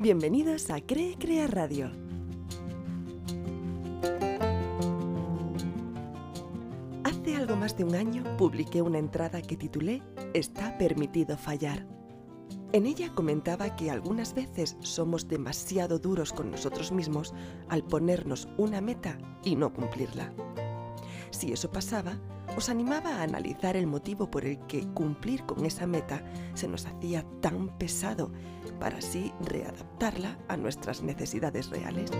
Bienvenidos a Cree Crea Radio. Hace algo más de un año publiqué una entrada que titulé Está permitido fallar. En ella comentaba que algunas veces somos demasiado duros con nosotros mismos al ponernos una meta y no cumplirla. Si eso pasaba, os animaba a analizar el motivo por el que cumplir con esa meta se nos hacía tan pesado para así readaptarla a nuestras necesidades reales.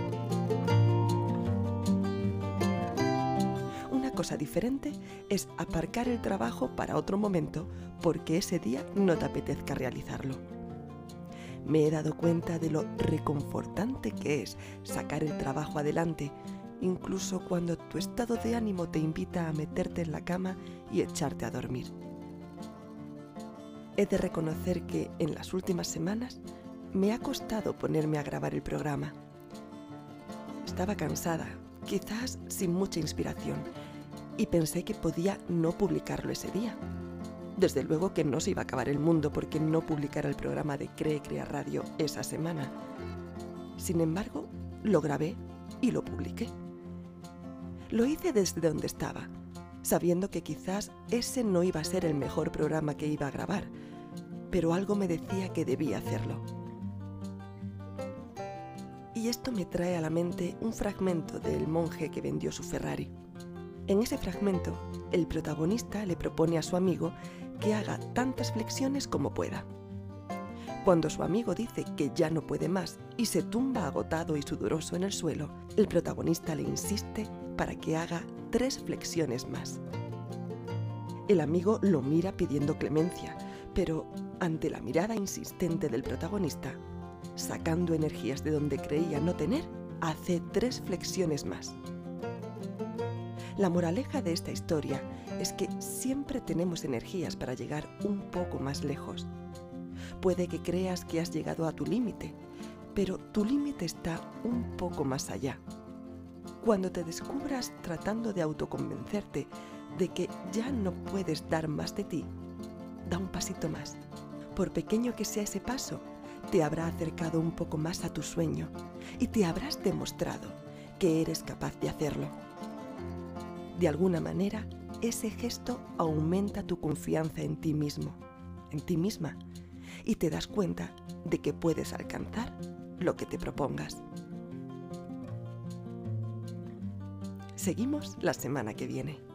Una cosa diferente es aparcar el trabajo para otro momento porque ese día no te apetezca realizarlo. Me he dado cuenta de lo reconfortante que es sacar el trabajo adelante incluso cuando tu estado de ánimo te invita a meterte en la cama y echarte a dormir. He de reconocer que en las últimas semanas me ha costado ponerme a grabar el programa. Estaba cansada, quizás sin mucha inspiración, y pensé que podía no publicarlo ese día. Desde luego que no se iba a acabar el mundo porque no publicara el programa de Cree Crea Radio esa semana. Sin embargo, lo grabé y lo publiqué. Lo hice desde donde estaba, sabiendo que quizás ese no iba a ser el mejor programa que iba a grabar, pero algo me decía que debía hacerlo. Y esto me trae a la mente un fragmento del monje que vendió su Ferrari. En ese fragmento, el protagonista le propone a su amigo que haga tantas flexiones como pueda. Cuando su amigo dice que ya no puede más y se tumba agotado y sudoroso en el suelo, el protagonista le insiste para que haga tres flexiones más. El amigo lo mira pidiendo clemencia, pero ante la mirada insistente del protagonista, sacando energías de donde creía no tener, hace tres flexiones más. La moraleja de esta historia es que siempre tenemos energías para llegar un poco más lejos. Puede que creas que has llegado a tu límite, pero tu límite está un poco más allá. Cuando te descubras tratando de autoconvencerte de que ya no puedes dar más de ti, da un pasito más. Por pequeño que sea ese paso, te habrá acercado un poco más a tu sueño y te habrás demostrado que eres capaz de hacerlo. De alguna manera, ese gesto aumenta tu confianza en ti mismo, en ti misma, y te das cuenta de que puedes alcanzar lo que te propongas. Seguimos la semana que viene.